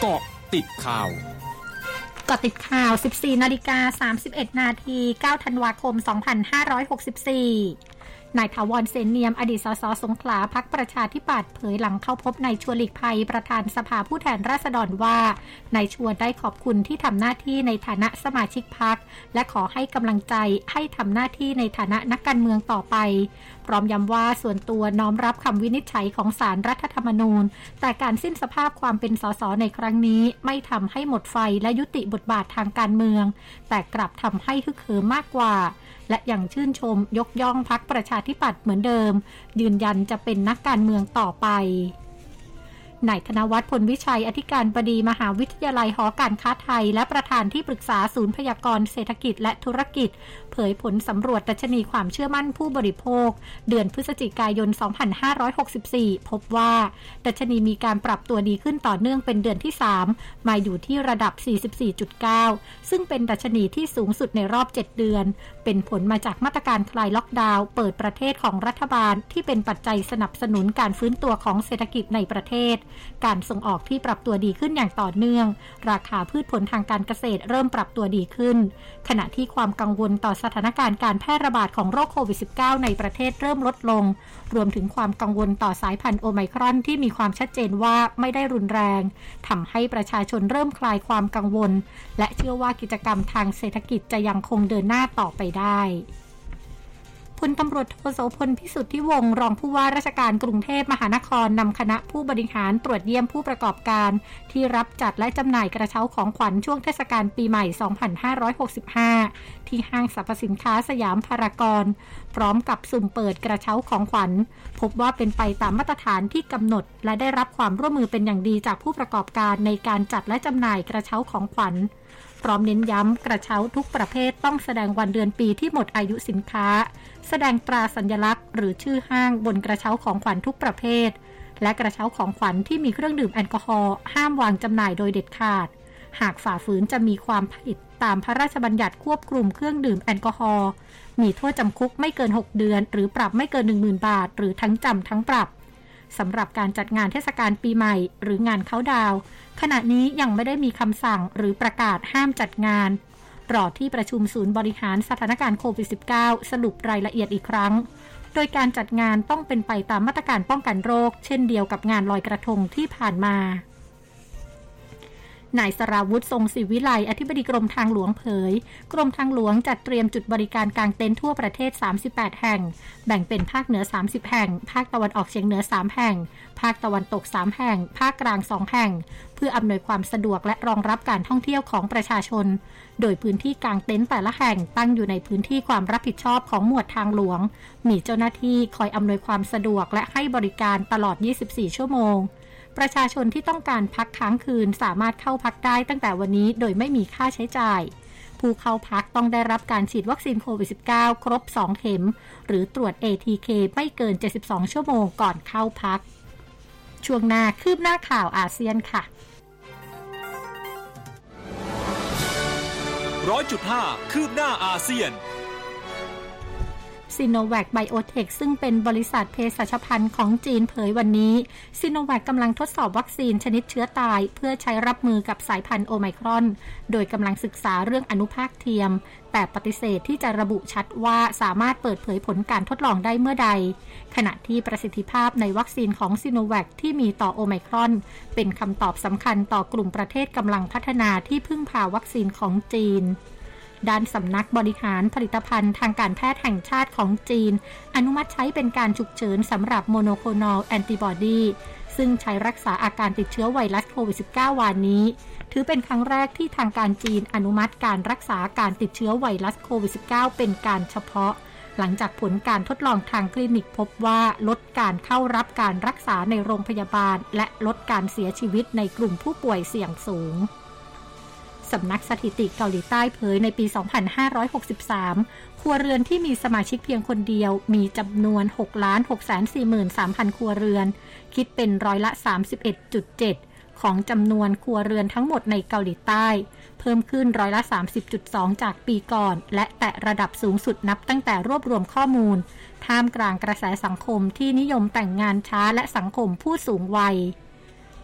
เกาะติดข่าวกาะติดข่าว 14 นาฬิกา 31 นาที 9 ธันวาคม 2564 นายถาวรเสนเนียม อดีตสสสงขลาพักประชาธิปัตย์เผยหลังเข้าพบนายชวนหลีกภัยประธานสภาผู้แทนราษฎรว่านายชวนได้ขอบคุณที่ทำหน้าที่ในฐานะสมาชิกพัก และขอให้กำลังใจให้ทำหน้าที่ในฐานะนักการเมืองต่อไป พร้อมย้ำว่าส่วนตัวน้อมรับคำวินิจฉัยของศาลรรัฐธรรมนูญ แต่การสิ้นสภาพความเป็นสสในครั้งนี้ ไม่ทำให้หมดไฟและยุติบทบาททางการเมือง แต่กลับทำให้ฮึกเหิมมากกว่า และยังชื่นชมยกย่องพักประชาธิปัตย์เหมือนเดิม ยืนยันจะเป็นนักการเมืองต่อไป นายธนวัฒน์พลวิชัย อธิการบดีมหาวิทยาลัยหอการค้าไทย และประธานที่ปรึกษาศูนย์พยากรเศรษฐกิจและธุรกิจ เผยผลสำรวจดัชนีความเชื่อมั่นผู้บริโภค เดือนพฤศจิกายน 2564 พบว่าดัชนีมีการปรับตัวดีขึ้นต่อเนื่องเป็นเดือนที่ 3 มาอยู่ที่ระดับ 44.9 ซึ่งเป็นดัชนีที่สูงสุดในรอบ 7 เดือน เป็นผลมาจากมาตรการคลายล็อกดาวน์เปิดประเทศของรัฐบาลที่เป็นปัจจัยสนับสนุนการฟื้นตัวของเศรษฐกิจในประเทศการส่งออกที่ปรับตัวดีขึ้นอย่างต่อเนื่อง ราคาพืชผลทางการเกษตรเริ่มปรับตัวดีขึ้น ขณะที่ความกังวลต่อสถานการณ์การแพร่ระบาดของโรคโควิด -19 ในประเทศเริ่มลดลง รวมถึงความกังวลต่อสายพันธุ์โอไมครอนที่มีความชัดเจนว่าไม่ได้รุนแรงทำให้ประชาชนเริ่มคลายความกังวล และเชื่อว่ากิจกรรมทางเศรษฐกิจจะยังคงเดินหน้าต่อไปได้ พลตำรวจโทโสพลพิสุทธิวงศ์รองผู้ว่าราชการกรุงเทพมหานครนำคณะผู้บริหารตรวจเยี่ยมผู้ประกอบการ ที่รับจัดและจำหน่ายกระเช้าของขวัญช่วงเทศกาลปีใหม่ 2565 ที่ห้างสรรพสินค้าสยามพารากอนพร้อมกับสุ่มเปิดกระเช้าของขวัญ พบว่าเป็นไปตามมาตรฐานที่กำหนด และได้รับความร่วมมือเป็นอย่างดีจากผู้ประกอบการในการจัดและจำหน่ายกระเช้าของขวัญ พร้อมเน้นย้ำกระเช้าทุกประเภทต้องแสดงวันเดือนปีที่หมดอายุสินค้า แสดงตราสัญลักษณ์ หรือชื่อห้างบนกระเช้าของขวัญทุกประเภท และกระเช้าของขวัญที่มีเครื่องดื่มแอลกอฮอล์ห้ามวางจำหน่ายโดยเด็ดขาด หากฝ่าฝืนจะมีความผิดตามพระราชบัญญัติควบคุมเครื่องดื่มแอลกอฮอล์มีโทษจำคุกไม่เกิน 6 เดือน หรือปรับไม่เกิน 10,000 บาท หรือทั้งจำทั้งปรับ สำหรับการจัดงานเทศกาลปีใหม่ หรืองานเขาดาว ขณะนี้ยังไม่ได้มีคำสั่งหรือประกาศห้ามจัดงาน รอที่ประชุมศูนย์บริหารสถานการณ์โควิด -19 สรุปรายละเอียดอีกครั้ง โดยการจัดงานต้องเป็นไปตามมาตรการป้องกันโรค เช่นเดียวกับงานลอยกระทงที่ผ่านมา นายสราวุธทรงศิวิไลอธิบดีกรมทางหลวงเผย กรมทางหลวงจัดเตรียมจุดบริการกลางเต็นท์ทั่วประเทศ 38 แห่ง แบ่งเป็นภาคเหนือ 30 แห่ง ภาคตะวันออกเฉียงเหนือ 3 แห่ง ภาคตะวันตก 3 แห่ง ภาคกลาง 2 แห่ง เพื่ออำนวยความสะดวกและรองรับการท่องเที่ยวของประชาชน โดยพื้นที่กลางเต็นท์แต่ละแห่งตั้งอยู่ในพื้นที่ความรับผิดชอบของหมวดทางหลวง มีเจ้าหน้าที่คอยอำนวยความสะดวกและให้บริการตลอด 24 ชั่วโมง ประชาชนที่ต้องการพักค้างคืนสามารถเข้าพักได้ตั้งแต่วันนี้โดยไม่มีค่าใช้จ่าย ผู้เข้าพักต้องได้รับการฉีดวัคซีนโควิด -19 ครบ 2 เข็ม หรือตรวจ ATK ไม่เกิน 72 ชั่วโมงก่อนเข้าพัก ช่วงหน้าคืบหน้าข่าวอาเซียนค่ะร้อยจุดห้าคืบหน้าอาเซียน ซีโนแวคไบโอเทคซึ่งเป็นบริษัทเภสัชภัณฑ์ของจีนเผยวันนี้ซีโนแวคกำลังทดสอบวัคซีนชนิดเชื้อตาย เพื่อใช้รับมือกับสายพันธุ์โอไมครอน โดยกำลังศึกษาเรื่องอนุภาคเทียม แต่ปฏิเสธที่จะระบุชัดว่าสามารถเปิดเผยผลการทดลองได้เมื่อใด ขณะที่ประสิทธิภาพในวัคซีนของซีโนแวคที่มีต่อโอไมครอน เป็นคำตอบสำคัญต่อกลุ่มประเทศกำลังพัฒนาที่พึ่งพาวัคซีนของจีน ด้านสำนักบริหารผลิตภัณฑ์ทางการแพทย์แห่งชาติของจีน อนุมัติใช้เป็นการฉุกเฉินสำหรับโมโนโคลอลแอนติบอดีซึ่งใช้รักษาอาการติดเชื้อไวรัสโควิด -19 วานนี้ ถือเป็นครั้งแรกที่ทางการจีนอนุมัติการรักษาการติดเชื้อไวรัสโควิด -19 เป็นการเฉพาะ หลังจากผลการทดลองทางคลินิกพบว่าลดการเข้ารับการรักษาในโรงพยาบาล และลดการเสียชีวิตในกลุ่มผู้ป่วยเสี่ยงสูง สำนักสถิติเกาหลีใต้เผยในปี 2563 ครัวเรือนที่มีสมาชิกเพียงคนเดียว มีจำนวน 6 6 4 3 0 0 0 ครัวเรือน คิดเป็นร้อยละ 31.7 ของจำนวนครัวเรือนทั้งหมดในเกาหลีใต้ เพิ่มขึ้นร้อยละ 30.2 จากปีก่อน และแตะระดับสูงสุดนับตั้งแต่รวบรวมข้อมูล ท่ามกลางกระแสสังคมที่นิยมแต่งงานช้าและสังคมผู้สูงวัย